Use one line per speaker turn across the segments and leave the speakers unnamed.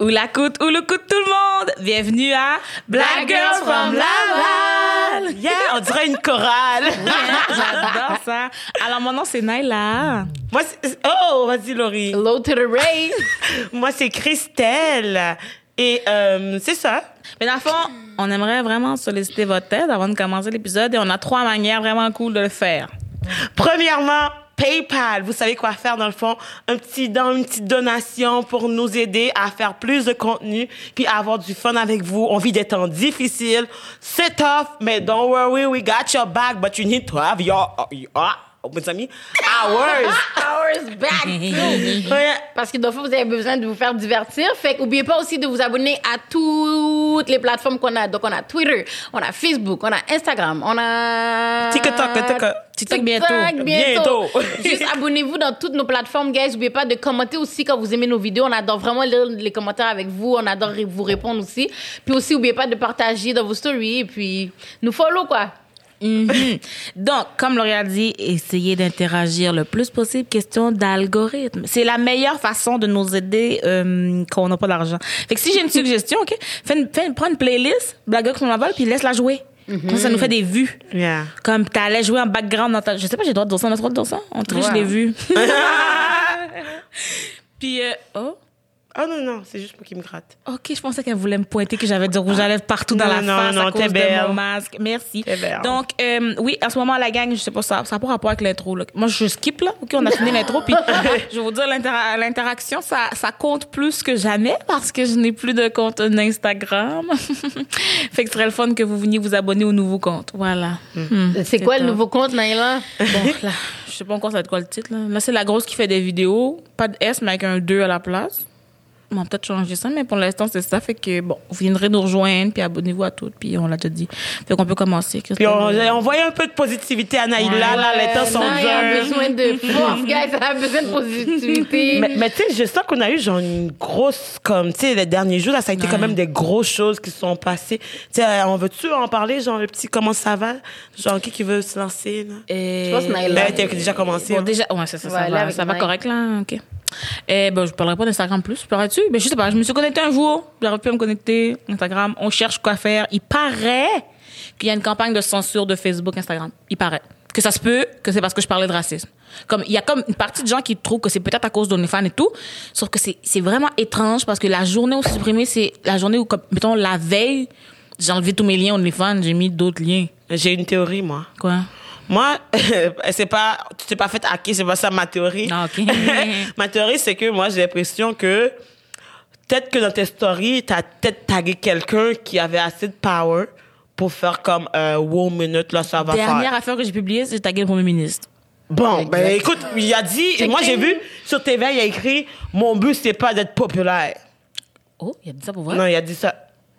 Ou la coûte, ou le coûte tout le monde. Bienvenue à Black Girls from Laval.
Yeah, on dirait une chorale.
J'adore ça. Alors, mon nom, c'est Naila.
Moi, c'est- oh, vas-y, Laurie.
Low to the Ray.
Moi, c'est Christelle. Et euh, c'est ça.
Mais dans le fond, on aimerait vraiment solliciter votre aide avant de commencer l'épisode et on a trois manières vraiment cool de le faire.
Premièrement, PayPal. Vous savez quoi faire dans le fond? Un petit don, une petite donation pour nous aider à faire plus de contenu puis avoir du fun avec vous. On vit des temps difficiles. C'est tough, mais don't worry, we got your back, but you need to have your, your mes amis, ours.
Hours back. too.
Ouais.
Parce que des fois, vous avez besoin de vous faire divertir. Fait qu'oubliez pas aussi de vous abonner à toutes les plateformes qu'on a. Donc, on a Twitter, on a Facebook, on a Instagram, on a...
TikTok, TikTok.
TikTok bientôt.
Bientôt.
Juste abonnez-vous dans toutes nos plateformes, guys. N'oubliez pas de commenter aussi quand vous aimez nos vidéos. On adore vraiment lire les commentaires avec vous. On adore vous répondre aussi. Puis aussi, n'oubliez pas de partager dans vos stories. Et puis, nous follow, quoi.
Mhm. Donc, comme L'Oréal dit, essayez d'interagir le plus possible. Question d'algorithme. C'est la meilleure façon de nous aider euh, quand on n'a pas d'argent. Fait que si j'ai une suggestion, OK, fais une, fais une- prends une playlist, Girls from Laval, puis laisse-la jouer. Comme ça, ça nous fait des vues.
Yeah.
Comme t'allais jouer en background dans ta... Je sais pas, j'ai le droit de dire ça, on a le droit de dire ça? On triche
Ouais.
les vues. puis, euh, oh...
Oh non, non, c'est juste pour qu'il me gratte.
OK, je pensais qu'elle voulait me pointer que j'avais du rouge à lèvres partout dans
Non,
la
non,
face
non,
à cause
t'es
de
belle.
mon masque. Merci.
T'es belle.
Donc, euh, oui, en ce moment, la gang, je sais pas, ça ça n'a pas rapport avec l'intro. Moi, je skip, là. OK, on a fini l'intro. Puis, je vais vous dire, l'intera- l'interaction, ça, ça compte plus que jamais parce que je n'ai plus de compte Instagram. fait que ce serait le fun que vous veniez vous abonner au nouveau compte. Voilà. Hmm.
C'est quoi le nouveau compte, Naïla?
Bon, là, je sais pas encore ça va être quoi le titre. Là, là c'est la grosse qui fait des vidéos. Pas de S, mais avec un 2 à la place. On va peut-être changer ça, mais pour l'instant, c'est ça. Fait que, bon, vous viendrez nous rejoindre, puis abonnez-vous à toutes, puis on l'a déjà dit. Fait qu'on peut commencer.
Puis on, on voyait un peu de positivité à Naïla, là, les temps sont
Naïla a
durs.
besoin de force, guys. Elle a besoin de positivité.
Mais, mais tu sais, je sens qu'on a eu genre une grosse, comme, tu sais, les derniers jours, là, ça a été quand même des grosses choses qui se sont passées. Tu sais, euh, on veut-tu en parler, genre, le petit, comment ça va? Genre, qui qui veut se lancer, là?
Je
pense Naïla.
Ben, t'as déjà commencé.
Bon,
hein?
déjà, ouais, ça, ça
Ouais, là,
va, ça va correct, là. OK. Eh ben, je parlerai pas d'Instagram plus. Parlerais-tu? Ben, je sais pas. Je me suis connectée un jour. J'aurais pu me connecter. Instagram. On cherche quoi faire. Il paraît qu'il y a une campagne de censure de Facebook, Instagram. Il paraît. Que ça se peut, que c'est parce que je parlais de racisme. Comme, il y a comme une partie de gens qui trouvent que c'est peut-être à cause d'OnlyFans et tout. Sauf que c'est, c'est vraiment étrange parce que la journée où c'est supprimé, c'est la journée où, comme, mettons, la veille, j'ai enlevé tous mes liens OnlyFans, j'ai mis d'autres liens.
J'ai une théorie, moi.
Quoi?
Moi, c'est pas, tu t'es pas fait hacker, c'est pas ça ma théorie.
Ah, ok.
ma théorie, c'est que moi, j'ai l'impression que peut-être que dans tes stories, t'as peut-être tagué quelqu'un qui avait assez de power pour faire comme euh, wow minute là ça va
Dernière
faire.
affaire que j'ai publiée, c'est tagué le premier ministre.
Bon, ben écoute, il a dit, et moi j'ai vu sur TV, il a écrit mon but c'est pas d'être populaire.
Oh, il a dit ça pour vrai?
Non, il a dit ça.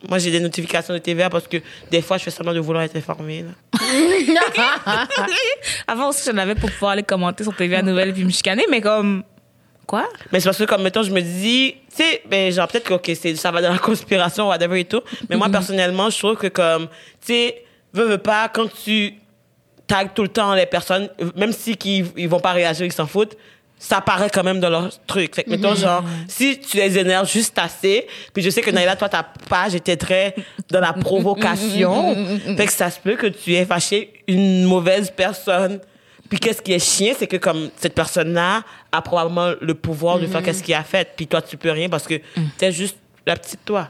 Moi j'ai des notifications de TVA parce que des fois je fais semblant de vouloir être informé. là.
Avant aussi, j'en avais pour pouvoir aller commenter sur TVA Nouvelle puis me chicaner, mais comme. Quoi?
Mais c'est parce que, comme, mettons, je me dis, tu sais, ben, genre, peut-être que, c'est, ça va dans la conspiration, whatever et tout. Mais moi, personnellement, je trouve que, comme, tu sais, veux, veux pas, quand tu tags tout le temps les personnes, même si qu'ils, ils vont pas réagir, ils s'en foutent, ça apparaît quand même dans leur truc. Fait que, mettons, genre, si tu les énerves juste assez, puis je sais que Naïla, toi, ta page était très dans la provocation. fait que ça se peut que tu aies fâché une mauvaise personne. Puis qu'est-ce qui est chiant, c'est que comme cette personne-là a probablement le pouvoir de faire qu'est-ce qu'il a fait, puis toi tu peux rien parce que t'es juste la petite toi.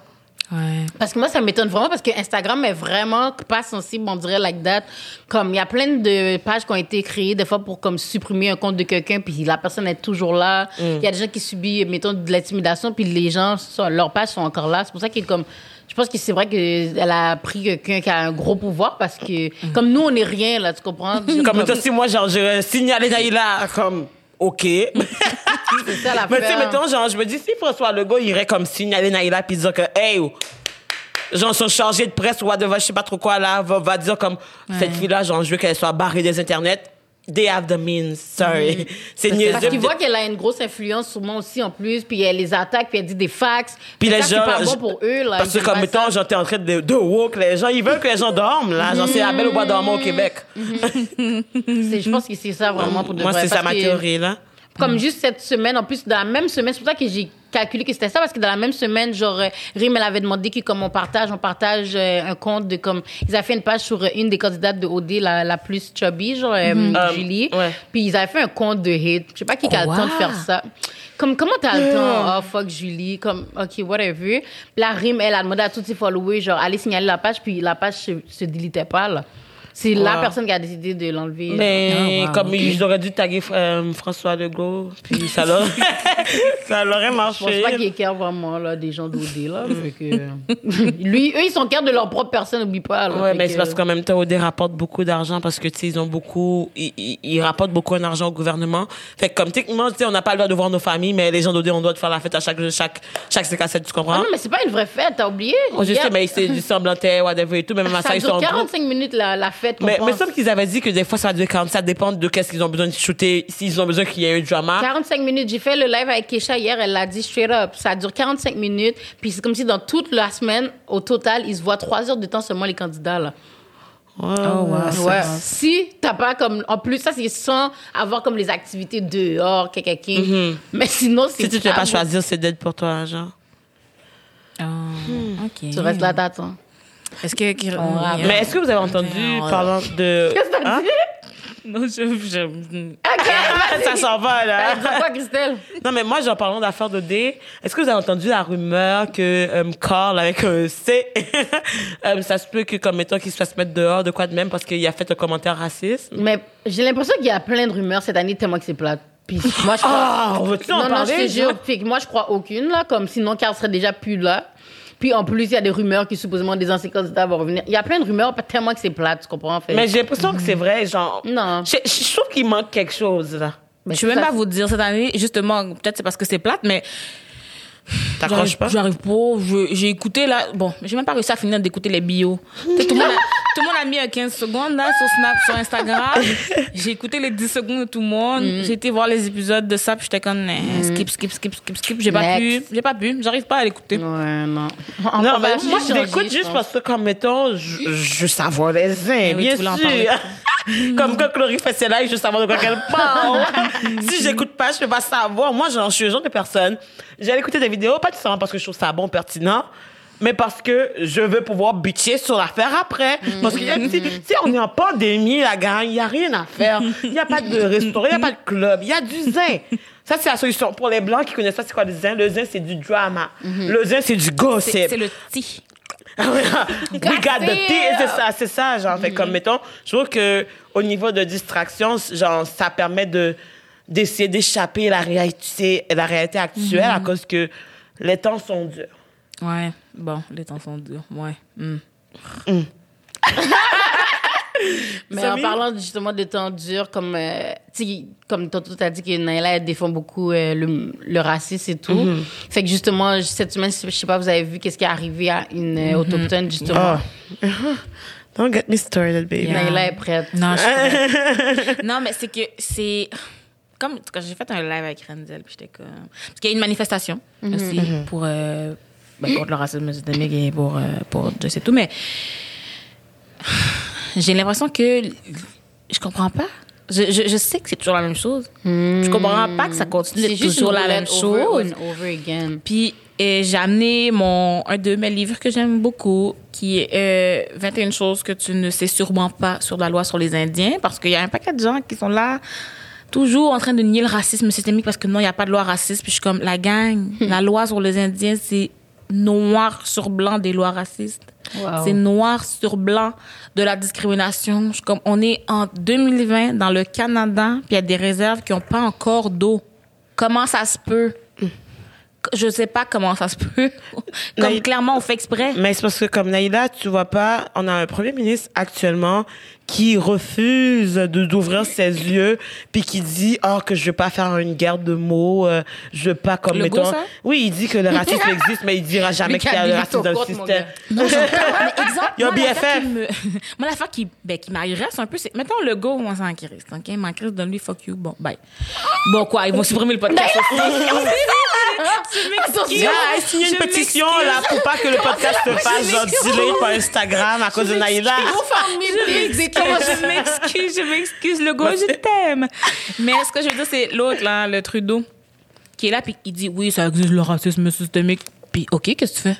Ouais.
Parce que moi, ça m'étonne vraiment parce que Instagram est vraiment pas sensible, on dirait, like that. Comme, il y a plein de pages qui ont été créées, des fois, pour comme supprimer un compte de quelqu'un, puis la personne est toujours là. Il y a des gens qui subissent, mettons, de l'intimidation, puis les gens, sont- leurs pages sont encore là. C'est pour ça qu'il comme. Je pense que c'est vrai qu'elle a pris quelqu'un qui a un gros pouvoir parce que, comme nous, on n'est rien, là, tu comprends?
Comme mettons, si moi genre je signalais Naïla comme OK.
c'est ça la
Mais tu sais, mettons, genre, je me dis, si François Legault irait comme signaler Naïla puis dire que, hey, genre, son chargé de presse ou whatever, je sais pas trop quoi, là, va, va dire comme, cette fille-là, genre, je veux qu'elle soit barrée des internets. They have the means, sorry. C'est
Parce
niaiseux.
qu'il voit qu'elle a une grosse influence sur moi aussi en plus, puis elle les attaque, puis elle dit des fax.
Puis les
c'est
gens.
pas bon pour eux, là.
Parce que, comme mettons, genre, t'es en train de, de woke, les gens, ils veulent que les gens dorment, là. Genre, c'est la belle au bois dormant au Québec.
C'est- Je pense que c'est ça vraiment pour de
Moi, c'est ça
parce
ma théorie, là.
Comme juste cette semaine, en plus, dans la même semaine, c'est pour ça que j'ai calculé que c'était ça parce que dans la même semaine, genre, euh, Rim, elle avait demandé que comme on partage, on partage euh, un compte de comme. Ils avaient fait une page sur euh, une des candidates de OD, la, la plus chubby, genre, Euh, Julie.
ouais.
Puis ils avaient fait un compte de hit. Je sais pas qui a le temps de faire ça. Comme, comment t'as le temps? Oh, fuck Julie. Comme, OK, whatever. Puis la Rim, elle a demandé à tous ses followers, genre, allez signaler la page, puis la page se, se délitait pas, là. C'est la personne qui a décidé de l'enlever.
Mais
Ah, wow,
comme
ok.
ils auraient dû taguer euh, François Legault, puis ça l'aurait, ça l'aurait
Je pense
marché.
pas qu'il care vraiment là, des gens d'OD. Là, fait que... Lui, eux, ils sont cares de leur propre personne, n'oublie pas. Là,
Ouais, mais
que-
c'est parce qu'en même temps, OD rapporte beaucoup d'argent parce que, tu sais, ils ont beaucoup, ils, ils, ils rapportent beaucoup d'argent au gouvernement. Fait que, comme, techniquement, tu sais, on n'a pas le droit de voir nos familles, mais les gens d'OD, on doit faire la fête à chaque, chaque, chaque C4, tu comprends?
Ah non, mais c'est pas une vraie fête, t'as oublié?
Oh, je sais, mais c'est du semblantais, whatever et tout, même à ça,
ça
ils sont en groupe.
45 minutes la, la fête. Qu'on
Mais, mais
pense.
sauf qu'ils avaient dit que des fois, ça dure 40, ça dépend de qu'est-ce qu'ils ont besoin de shooter, s'ils ont besoin qu'il y ait un drama.
45 minutes. J'ai fait le live avec Kesha hier, elle l'a dit straight up. Ça dure 45 minutes. Puis c'est comme si dans toute la semaine, au total, ils se voient 3 heures de temps seulement, les candidats. Là.
Oh, wow.
Ouais. Si t'as pas comme. En plus, ça, c'est sans avoir comme les activités dehors, quelqu'un. Mais sinon, c'est.
Si tu ne peux pas choisir, c'est d'être pour toi, genre.
Oh, OK.
Tu restes là, t'attends.
Est-ce que...
Mais est-ce que vous avez entendu parlant de.
Qu'est-ce que t'as
Hein?
dit?
Non, je... je...
ça s'en va, là.
Dit quoi, Christelle?
Non, mais moi, en parlant d'affaires de D, est-ce que vous avez entendu la rumeur que euh, Carl, avec un C, euh, ça se peut que, comme mettons, qu'il se fasse mettre dehors, de quoi de même, parce qu'il a fait un commentaire raciste?
Mais j'ai l'impression qu'il y a plein de rumeurs cette année, tellement que c'est plate. Puis moi, je crois.
Ah, on veut-tu en
non, non,
parler?
je te jure. moi, je crois aucune, là. Comme sinon, Carl serait déjà plus là. Puis en plus, il y a des rumeurs que supposément des anciens candidats vont revenir. Il y a plein de rumeurs, pas tellement que c'est plate, tu comprends? Fait.
Mais j'ai l'impression que c'est vrai, genre.
Non.
Je, je trouve qu'il manque quelque chose, là.
Mais
Je peux même
ça,
pas vous dire cette année, justement, peut-être c'est parce que c'est plate, mais
T'accroches
j'arrive
pas?
j'arrive pas. J'ai écouté là, bon, j'ai même pas réussi à finir d'écouter les bios. Sais, tout, le monde a, tout le monde a mis euh, 15 secondes là sur Snap, sur Instagram. J'ai écouté les 10 secondes de tout le monde.
Mm.
J'ai été voir les épisodes de ça, puis j'étais comme eh, skip, skip, skip, skip, skip. J'ai pas pu, j'ai pas pu, j'arrive pas à l'écouter.
Ouais, non.
Non, mais moi, je l'écoute juste parce que, comme, mettons, je, je veux savoir les uns,
Eh oui,
bien
en
sûr. comme quand Chloé fait ses lives, je veux savoir de quoi qu'elle parle. si j'écoute pas, je peux pas savoir. Moi, genre, je suis le genre de personne, j'allais écouter des vidéos, pas seulement parce que je trouve ça bon, pertinent, mais parce que je veux pouvoir bitcher sur l'affaire après. Parce qu'il y a, tu sais, tu sais, on est en pandémie, la gang, il y a rien à faire. Il y a pas de restaurant, il y a pas de club, il y a du zin. Ça, c'est la solution. Pour les Blancs qui connaissent pas c'est quoi le zin, le zin, c'est du drama. Le zin, c'est du gossip.
C'est c'est le ti.
We got the tea. C'est ça, c'est ça, genre. Fait comme, mettons, je trouve que au niveau de distraction, genre, ça permet de, d'essayer d'échapper à la réalité, la réalité actuelle à cause que les temps sont durs.
Ouais, bon, les temps sont durs. Ouais. hmm.
Mais
Samy?
en parlant justement de temps durs, comme, euh, comme Toto t'a dit que Naila, elle défend beaucoup euh, le, le racisme et tout.
Mm-hmm.
Fait que justement, cette semaine, je sais pas, vous avez vu qu'est-ce qui est arrivé à une euh, autochtone, justement.
Ah. Don't get me started, baby.
Yeah.
Naila est prête.
Non, je suis prête. Non, mais c'est que c'est. Comme quand j'ai fait un live avec Renzel, puis j'étais comme. Parce qu'il y a une manifestation aussi pour. euh, ben, contre le racisme systémique et pour. euh, pour je sais tout, mais. J'ai l'impression que. Je comprends pas. Je, je, je sais que c'est toujours la même chose. Je comprends pas que ça continue
C'est
d'être toujours la même
over
chose.
and over again.
Puis euh, j'ai amené mon, un de mes livres que j'aime beaucoup, qui est euh, 21 choses que tu ne sais sûrement pas sur la loi sur les Indiens, parce qu'il y a un paquet de gens qui sont là, toujours en train de nier le racisme systémique, parce que non, il n'y a pas de loi raciste. Puis je suis comme, la gang, la loi sur les Indiens, c'est noir sur blanc des lois racistes.
Wow.
C'est noir sur blanc de la discrimination. Je suis comme, on est en 2020 dans le Canada, puis il y a des réserves qui n'ont pas encore d'eau. Comment ça se peut? Je sais pas comment ça se peut. Comme clairement, on fait exprès.
Mais c'est parce que comme Naïla, tu vois pas, on a un premier ministre actuellement qui refuse de d'ouvrir ses yeux puis qui dit oh que je veux pas faire une guerre de mots, euh, je veux pas comme
Legault,
mettons.
ça?
Oui, il dit que le racisme existe mais il dira jamais
Mais
qu'il y a le racisme dans le système.
Non, exemple,
Il y a BFF.
me- moi, l'affaire qui, ben, qui m'agresse un peu, c'est, mettons, le go, moi, c'est en crise, OK? Ma crise, donne-lui fuck you. Bon, bye. Bon, quoi, ils vont supprimer le podcast aussi.
Attention.
Ah, signer une pétition là pour pas que le podcast se fasse genre delay par Instagram à cause de Naïla.
Je m'excuse, je m'excuse, le go, je t'aime. Mais ce que je veux dire, c'est l'autre, là, le Trudeau, qui est là, puis il dit, oui, ça existe le racisme systémique. Puis, OK, qu'est-ce que tu fais?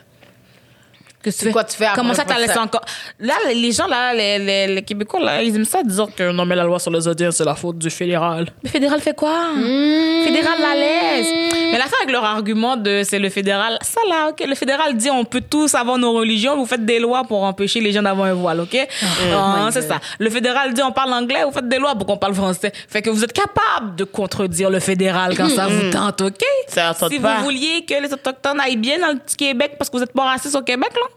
Que tu fais?
quoi tu fais après
Comment ça, t'as laissé encore? Là, les gens, là, les, les, les Québécois, là, ils aiment ça dire que non, mais la loi sur les Indiens, c'est la faute du fédéral. Le fédéral fait quoi?
Mmh.
Fédéral la laisse. Mais l'affaire avec leur argument de c'est le fédéral, ça là, OK? Le fédéral dit on peut tous avoir nos religions, vous faites des lois pour empêcher les gens d'avoir un voile, OK? Ah,
my
c'est ça. Le fédéral dit on parle anglais, vous faites des lois pour qu'on parle français. Fait que vous êtes capable de contredire le fédéral quand ça vous tente, OK?
Ça
si
pas.
vous vouliez que les Autochtones aillent bien dans le petit Québec parce que vous êtes pas racistes au Québec, là,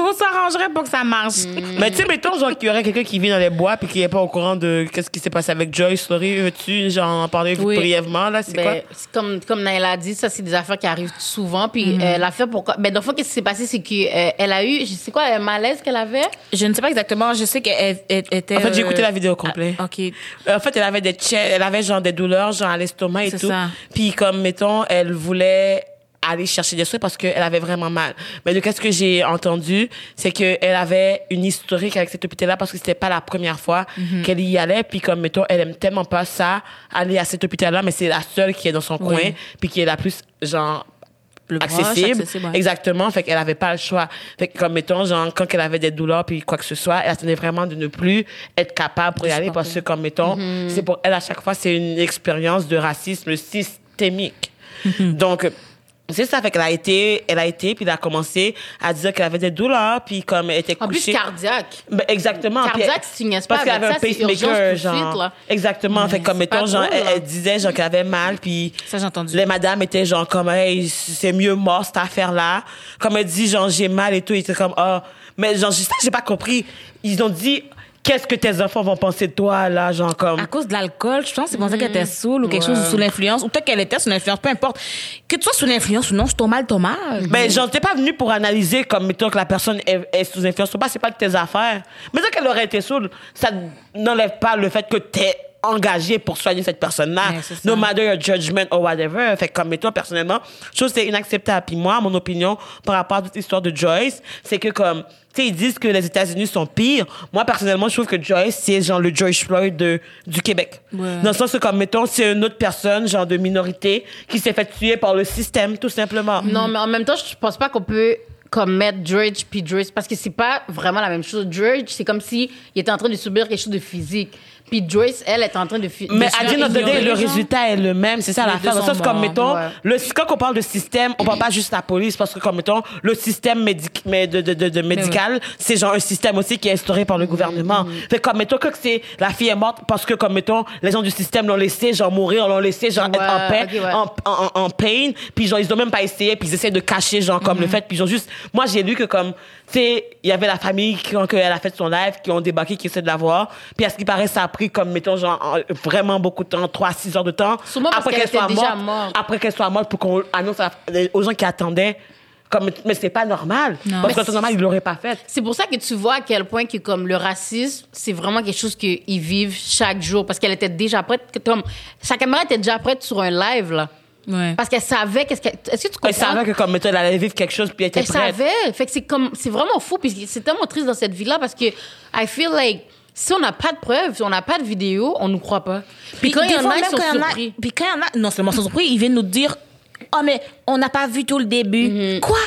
on s'arrangerait pour que ça marche.
Mais tu sais, mettons, genre, qu'il y aurait quelqu'un qui vit dans les bois puis qui n'est pas au courant de qu'est-ce qui s'est passé avec Joyce, Laurie, veux-tu, genre, en parler
Oui.
brièvement, là, c'est quoi?
Ben, c'est comme, comme Naëla a dit, ça, c'est des affaires qui arrivent souvent. Puis
Mhm.
euh, l'affaire, pourquoi. Ben, dans le fond, qu'est-ce qui s'est passé, c'est qu'elle a eu, je sais quoi, un malaise qu'elle avait?
Je ne sais pas exactement. Je sais qu'elle elle- elle était.
En fait, j'ai
euh,
écouté la vidéo complète.
ah, OK.
En fait, elle avait des elle avait genre des douleurs, genre à l'estomac et
C'est
tout.
ça.
Puis comme mettons, elle voulait aller chercher des soins parce qu'elle avait vraiment mal. Mais de qu'est-ce que j'ai entendu, c'est que elle avait une historique avec cet hôpital-là parce que c'était pas la première fois
Mhm.
qu'elle y allait. Puis comme mettons, elle aime tellement pas ça aller à cet hôpital-là, mais c'est la seule qui est dans son
Oui.
coin, puis qui est la plus genre accessible.
accessible, ouais.
Exactement. Fait qu'elle avait pas le choix. Fait que, comme, mettons, genre, quand elle avait des douleurs puis quoi que ce soit, elle attendait vraiment de ne plus être capable pour y aller parce que, comme, mettons,
Mm-hmm.
c'est pour elle, à chaque fois, c'est une expérience de racisme systémique.
Mm-hmm.
Donc, c'est ça, fait qu'elle a été, elle a été, puis elle a commencé à dire qu'elle avait des douleurs, puis comme elle était
En plus,
couchée.
cardiaque.
Ben, exactement.
Cardiaque, si tu pas
Parce qu'elle
avec
avait un
ça, urgence
pacemaker,
suite,
genre. Exactement. Fait comme, mettons, genre,
drôle,
elle, disait, genre, qu'elle avait mal, puis
Ça, j'ai entendu.
les madames étaient genre comme hey, c'est mieux mort cette affaire là comme elle dit genre j'ai mal et tout ils étaient comme ah mais genre ça j'ai pas compris ils ont dit qu'est-ce que tes enfants vont penser de toi là genre comme
À cause de l'alcool, je pense que c'est pour ça qu'elle était saoule ou quelque chose sous l'influence. Ou peut-être qu'elle était sous l'influence, peu importe. Que tu sois sous l'influence ou non, c'est ton mal, ton mal.
ben j'en étais pas venue pour analyser comme mettons que la personne est, est sous influence ou pas c'est pas de tes affaires mais tant qu'elle aurait été saoule ça n'enlève pas le fait que t'es engagé pour soigner cette personne-là,
Ouais, ça.
no matter your judgment or whatever. Fait comme toi, personnellement, que c'est inacceptable. Puis moi, mon opinion par rapport à toute l'histoire de Joyce, c'est que comme, sais, ils disent que les États-Unis sont pires. Moi, personnellement, je trouve que Joyce, c'est genre le George Floyd de, du Québec.
Ouais.
Dans le sens que, comme, mettons, c'est une autre personne, genre de minorité, qui s'est fait tuer par le système, tout simplement.
Non, mais en même temps, je pense pas qu'on peut comme mettre George puis Joyce parce que c'est pas vraiment la même chose. George, c'est comme si il était en train de subir quelque chose de physique. Puis Joyce, elle est en train de.
Mais à dire notre
ignorer,
le
genre.
résultat est le même, c'est ça le sens
sont
comme mettons, le, quand on parle de système, on parle pas juste de la police parce que comme mettons, le système médic, mais de, de, de, de médical, c'est genre un système aussi qui est instauré par le gouvernement. Fait que, comme mettons que c'est la fille est morte parce que comme mettons les gens du système l'ont laissé genre mourir, l'ont laissé genre être en paix, en, en, en pain, puis genre ils ont même pas essayé, puis ils essaient de cacher genre comme le fait, puis ils ont juste, moi j'ai lu que comme tu sais, il y avait la famille quand elle a fait son live, qui ont débarqué, qui essaient de la voir, puis à ce qui paraît ça a pris comme mettons genre en- vraiment beaucoup de temps, 3 6 heures de temps
Sûrement parce qu'elle était déjà morte.
après qu'elle soit morte pour qu'on annonce à- aux gens qui attendaient comme mais c'est pas normal
Non.
parce que c'est normal ils l'auraient pas fait
C'est pour ça que tu vois à quel point que comme le racisme, c'est vraiment quelque chose qu'ils vivent chaque jour parce qu'elle était déjà prête comme sa caméra était déjà prête sur un live là.
Ouais.
Parce qu'elle savait qu'est-ce qu'elle est-ce que tu comprends
elle savait que comme mettons elle allait vivre quelque chose puis elle était
Elle
prête
savait. Fait que c'est comme, c'est vraiment fou. Puis c'est tellement triste dans cette vie-là parce que I feel like si on n'a pas de preuves, si on n'a pas de vidéo, on nous croit pas. Puis, quand il y en a, ils sont
a-
surpris.
Puis quand il y en a, non seulement ils sont surpris, ils viennent nous dire Oh, mais on n'a pas vu tout le début. Quoi?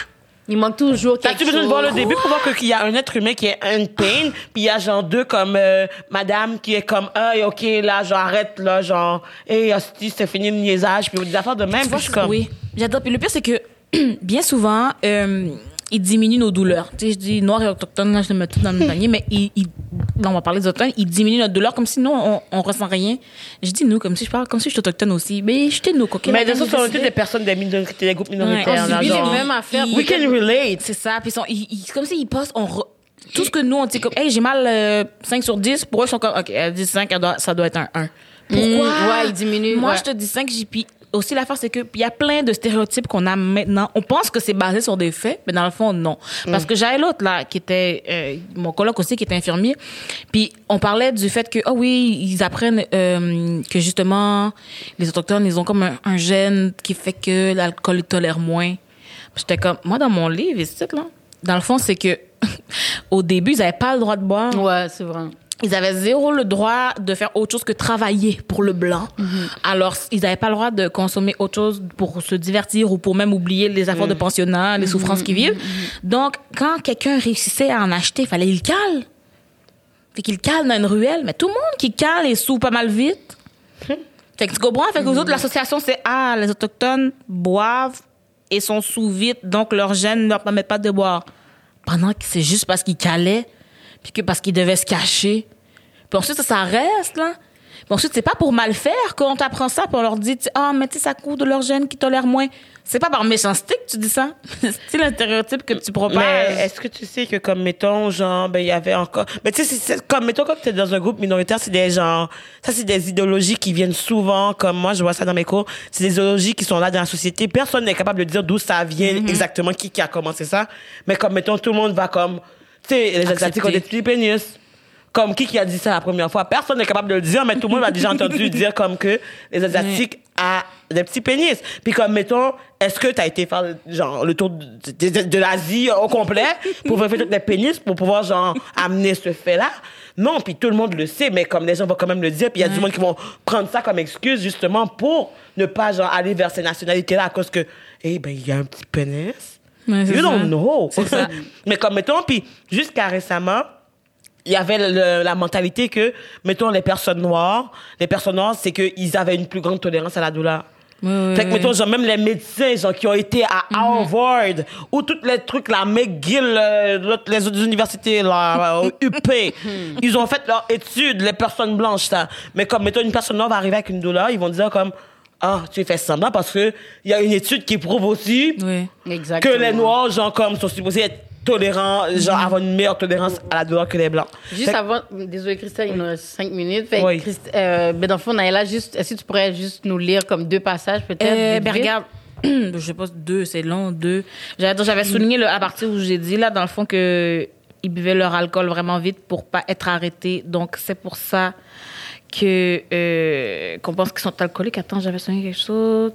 Il manque toujours quelque
T'as-tu besoin de
chose.
voir le début pour voir que- qu'il y a un être humain qui est un pain, puis il y a genre deux comme euh, madame qui est comme ah ok là j'arrête là genre hey hostie c'est fini le niaisage puis des affaires de même
Tu
puis je suis comme
Oui, j'adore. Puis le pire, c'est que bien souvent, euh, ils diminuent nos douleurs. Tu sais, je dis noir et autochtone, là, je le mets tout dans le panier, mais là, on va parler des autochtones, ils diminuent notre douleur comme si nous, on, on ressent rien. Je dis nous, comme si je parle, comme si je suis autochtone aussi. Mais je nous, coquille.
mais de toute façon on des personnes des minorités des groupes minoritaires
On
là,
subit les mêmes affaires.
we can relate
C'est ça. Puis ils ils, ils- comme s'ils passent, on re- tout ce que nous, on dit comme, hey, j'ai mal euh, 5 sur 10, pour eux, ils sont comme, OK, elle dit 5, elle doit- ça doit être un 1. Pourquoi?
Mm, ouais, ils diminuent,
Moi,
ouais.
je te dis 5, j'ai puis aussi l'affaire, c'est que il y a plein de stéréotypes qu'on a maintenant. On pense que c'est basé sur des faits, mais dans le fond, non. Parce que j'avais l'autre, là, qui était, euh, mon coloc aussi, qui était infirmier. Puis on parlait du fait que, oh oui, ils apprennent euh, que justement, les Autochtones, ils ont comme un, un gène qui fait que l'alcool ils tolèrent moins. J'étais comme, moi, dans mon livre, ici, là, dans le fond, c'est que au début, ils n'avaient pas le droit de boire.
Ouais, c'est vrai.
Ils avaient zéro le droit de faire autre chose que travailler pour le blanc. Alors, ils n'avaient pas le droit de consommer autre chose pour se divertir ou pour même oublier les affaires de pensionnat, les souffrances qu'ils vivent. Donc, quand quelqu'un réussissait à en acheter, il fallait qu'il le cale. Fait qu'il le cale dans une ruelle. Mais tout le monde qui cale les sous pas mal vite. Fait que tu comprends? Fait que aux autres, l'association, c'est Ah, les Autochtones boivent et sont sous vite, donc leurs gènes ne leur permettent pas de boire. Pendant que c'est juste parce qu'ils calaient, puis que parce qu'ils devaient se cacher. Puis ensuite, ça, ça reste, là. Puis ensuite, c'est pas pour mal faire qu'on t'apprend ça, puis on leur dit, ah, mais tu sais, ça coûte de leurs gènes qui tolèrent moins. C'est pas par méchanceté que tu dis ça. c'est le stéréotype que tu propages.
Mais est-ce que tu sais que, comme, mettons, genre, ben, il y avait encore. Mais tu sais, comme, mettons, quand tu es dans un groupe minoritaire, c'est des gens. Ça, c'est des idéologies qui viennent souvent, comme moi, je vois ça dans mes cours. C'est des idéologies qui sont là dans la société. Personne n'est capable de dire d'où ça vient exactement, qui, qui a commencé ça. Mais comme, mettons, tout le monde va comme. Sais, les Asiatiques ont des petits pénis. Comme qui qui a dit ça la première fois? Personne n'est capable de le dire, mais tout le monde a déjà entendu dire comme que les Asiatiques a des petits pénis. Puis comme, mettons, est-ce que tu as été faire genre, le tour de, de- de l'Asie au complet pour vérifier tous les pénis pour pouvoir genre amener ce fait-là? Non, puis tout le monde le sait, mais comme les gens vont quand même le dire, puis il y a du monde qui vont prendre ça comme excuse justement pour ne pas genre aller vers ces nationalités-là à cause que, eh ben, il y a un petit pénis.
Ouais,
you
ça.
don't know.
Ça.
mais comme, mettons, puis jusqu'à récemment, il y avait le- la mentalité que, mettons, les personnes noires, les personnes noires, c'est qu'ils avaient une plus grande tolérance à la douleur. Fait que, mettons, genre, même les médecins, genre, qui ont été à Harvard, ou tous les trucs, la McGill, euh, les autres universités, là, au UP, ils ont fait leur étude, les personnes blanches, ça. Mais comme, mettons, une personne noire va arriver avec une douleur, ils vont dire comme, ah, tu fais semblant parce que il y a une étude qui prouve aussi
Oui.
Que les noirs, genre, comme, sont supposés être tolérants, genre, avoir une meilleure tolérance à la douleur que les blancs.
Juste
Fait
avant, désolé Christelle, il nous reste cinq minutes. Fait
Oui.
Christ- euh, ben dans le fond, Naïla, juste, est-ce que tu pourrais juste nous lire comme deux passages peut-être?
Euh, ben regarde, je sais pas, deux, c'est long, deux. J'avais j'avais souligné le, à partir où j'ai dit, là, dans le fond, que ils buvaient leur alcool vraiment vite pour pas être arrêtés. Donc, c'est pour ça que euh, qu'on pense qu'ils sont alcooliques. Attends, j'avais souligné quelque chose.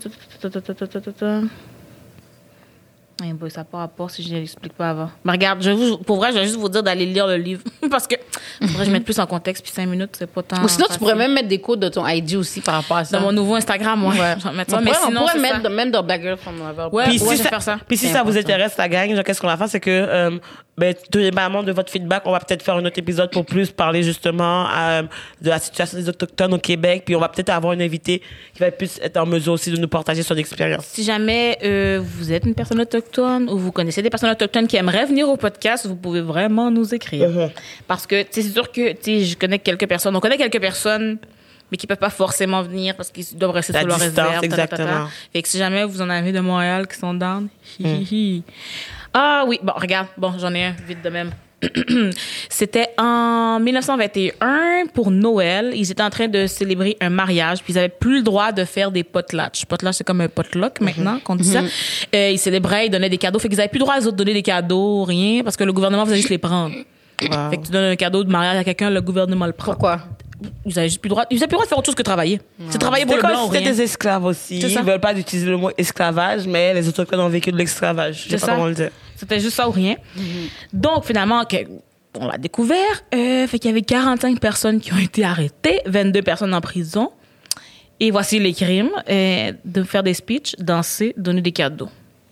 Eh boy, ça n'a pas rapport si je ne l'explique pas avant. Mais regarde, je vais vous, pour vrai, je vais juste vous dire d'aller lire le livre. Parce que faudrait que je mette plus en contexte, puis cinq minutes, c'est pas tant.
Ou sinon, tu pourrais même mettre des codes de ton ID aussi par rapport à ça.
Dans mon nouveau Instagram, ouais. Mettre ça.
on
Mais
pourrait, on mettre
ça.
de- même dans Black Girl from Lover.
Ouais,
Puis
ouais,
si
je vais
ça,
faire ça.
Puis si ça vous intéresse, la gang, qu'est-ce qu'on va faire, c'est que, euh, ben, tout dépendamment de votre feedback, on va peut-être faire un autre épisode pour plus parler justement euh, de la situation des autochtones au Québec. Puis on va peut-être avoir une invitée qui va plus être en mesure aussi de nous partager son expérience.
Si jamais euh, vous êtes une personne autochtone ou vous connaissez des personnes autochtones qui aimeraient venir au podcast, vous pouvez vraiment nous écrire.
Mhm.
Parce que c'est sûr que je connais quelques personnes. On connaît quelques personnes, mais qui peuvent pas forcément venir parce qu'ils doivent rester sous leur
distance,
réserve. ta, ta, ta, ta.
exactement.
Fait que si jamais vous en avez de Montréal qui sont down, hi, hi, hi. Ah oui, bon, regarde, bon, j'en ai un vite de même. C'était en 1921 pour Noël. Ils étaient en train de célébrer un mariage, puis ils avaient plus le droit de faire des potlatch. Potlatch, c'est comme un potluck maintenant qu'on dit ça. Euh, ils célébraient, ils donnaient des cadeaux. Fait qu'ils avaient plus le droit aux autres de donner des cadeaux, rien, parce que le gouvernement faisait juste les prendre. Fait que tu donnes un cadeau de mariage à quelqu'un, le gouvernement le prend.
Pourquoi?
Ils avaient juste plus le droit. Ils avaient plus le droit de faire autre chose que travailler. C'est travailler pour le blanc ou
c'était
rien.
des esclaves aussi.
C'est ça.
Ils veulent pas utiliser le mot esclavage, mais les autochtones ont vécu de l'esclavage. Je sais
C'est
pas
ça.
comment le dire.
C'était juste ça ou rien. Donc, finalement, que- on l'a découvert. Euh, fait qu'il y avait 45 personnes qui ont été arrêtées, 22 personnes en prison. Et voici les crimes. euh, de faire des speeches, danser, donner des cadeaux.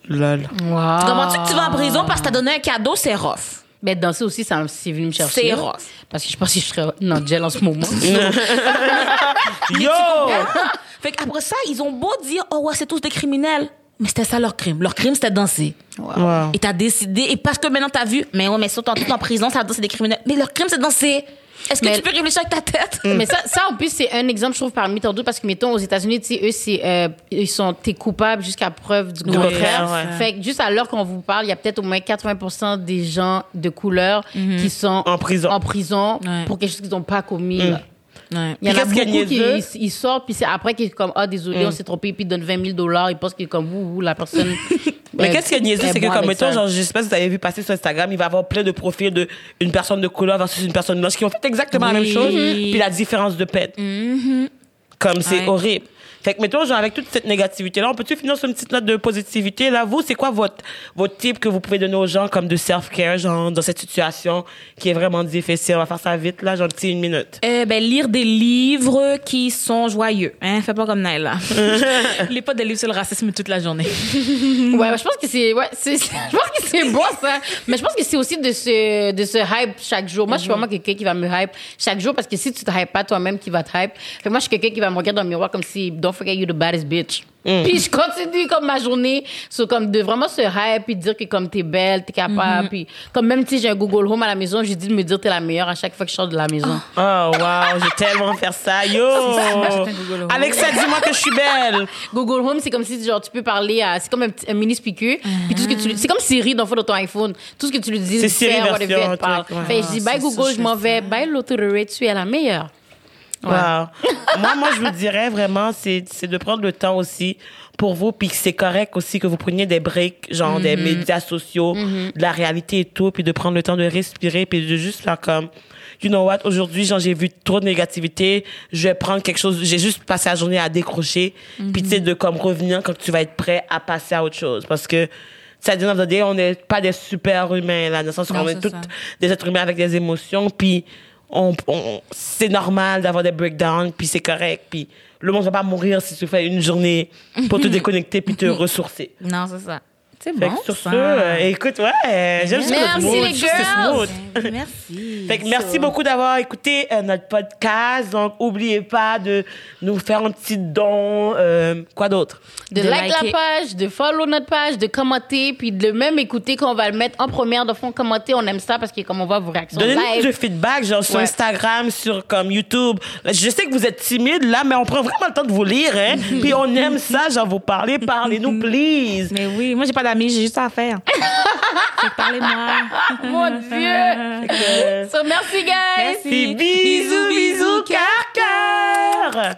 Lol.
Wow.
Comment tu que tu vas en prison parce que t'as donné un cadeau, c'est rough.
Mais danser aussi, ça c'est venu me chercher.
C'est rough.
Parce que je pense que je serais dans le gel en ce moment.
Yo!
Fait qu'après ça, ils ont beau dire, oh ouais, c'est tous des criminels. Mais c'était ça leur crime. Leur crime, c'était danser.
Wow.
Et t'as décidé, et parce que maintenant t'as vu, mais ouais, mais surtout en, tout en prison, ça c'est des criminels. Mais leur crime, c'est danser. Est-ce que
Mais-
tu peux réfléchir avec ta tête?
Mais ça, ça, en plus, c'est un exemple, je trouve, parmi tant d'autres, parce que, mettons, aux États-Unis, tu sais, eux, c'est, euh, ils sont, t'es coupable jusqu'à preuve du contraire.
ouais.
Fait que juste à l'heure qu'on vous parle, il y a peut-être au moins 80% des gens de couleur qui sont
En prison.
en prison
Ouais.
pour quelque chose qu'ils n'ont pas commis. là.
Ouais.
Il y en a
qu'est-ce qu'il y a
beaucoup qui ils, ils sortent, puis c'est après qu'ils sont comme, ah, désolé, on s'est trompé, puis ils donnent 20 000 dollars, ils pensent que comme vous, vous, la personne.
Mais qu'est-ce qui est niaiseux,
est
c'est que comme mettons, genre, je sais pas si vous avez vu passer sur Instagram, il va avoir plein de profils de une personne de couleur versus une personne blanche qui ont fait exactement la même chose, puis la différence de peine. Comme c'est horrible. Fait que, mettons, genre, avec toute cette négativité-là, on peut-tu finir sur une petite note de positivité? Là, vous, c'est quoi votre, votre type que vous pouvez donner aux gens comme de self-care, genre, dans cette situation qui est vraiment difficile? On va faire ça vite, là, genre, petit une minute.
Euh, ben, lire des livres qui sont joyeux. Hein? Fais pas comme Naila. Lis pas des livres sur le racisme toute la journée.
Ouais, je pense que c'est ouais, je pense que c'est bon ça. Mais je pense que c'est aussi de se de se hype chaque jour. Moi, je suis vraiment quelqu'un qui va me hype chaque jour parce que si tu te hype pas toi-même qui va te hype. Fait que moi, je suis quelqu'un qui va me regarder dans le miroir comme si don't forget you the baddest bitch. Puis je continue comme ma journée sur comme de vraiment se hype puis dire que comme t'es belle, t'es capable puis comme même si j'ai un Google Home à la maison, j'ai dit de me dire t'es la meilleure à chaque fois que je sors de la maison.
Oh, wow, j'ai tellement faire ça. Yo! Alexa, dis-moi que je suis belle.
Google Home, c'est comme si genre tu peux parler à c'est comme un, mini speaker puis tout ce que tu lui- c'est comme Siri dans le fond de ton iPhone. Tout ce que tu lui dis,
C'est Siri version, truc, ouais.
Fait que je dis
Ah,
bye
c'est ça,
Google,
je
m'en vais. Bye l'autorité, tu es la meilleure.
Wow. moi, moi, je vous dirais vraiment, c'est, c'est de prendre le temps aussi pour vous, puis c'est correct aussi que vous preniez des breaks, genre des médias sociaux, de la réalité et tout, puis de prendre le temps de respirer, puis de juste faire comme, you know what, aujourd'hui, genre, j'ai vu trop de négativité, je vais prendre quelque chose, j'ai juste passé la journée à décrocher, puis tu sais, de comme revenir quand tu vas être prêt à passer à autre chose. Parce que, ça dit, on n'est pas des super humains, là, dans le sens où
Non,
on est
c'est
tous des êtres humains avec des émotions, puis on, on- c'est normal d'avoir des breakdowns, puis c'est correct, puis le monde va pas mourir si tu fais une journée pour te déconnecter puis te ressourcer.
Non, c'est ça. C'est bon,
sur
ça.
ce, euh, écoute, ouais, j'aime ça
Merci, les girls.
smooth.
Merci.
Fait que merci beaucoup d'avoir écouté euh, notre podcast. Donc, oubliez pas de nous faire un petit don. euh, quoi d'autre?
De,
De
like
liker.
la page, de follow notre page, de commenter, puis de même écouter qu'on va le mettre en première de fond, commenter, on aime ça parce que comme on voit vos réactions
Donnez-nous du feedback, genre sur
Ouais.
Instagram, sur comme YouTube. Je sais que vous êtes timide là, mais on prend vraiment le temps de vous lire, hein. Puis on aime ça, genre vous parler, parlez-nous, please.
Mais oui, moi, j'ai pas j'ai juste à faire. Parlez-moi.
Mon Dieu!
Euh,
So, merci, guys!
Merci.
Puis bisous, bisous, car, car.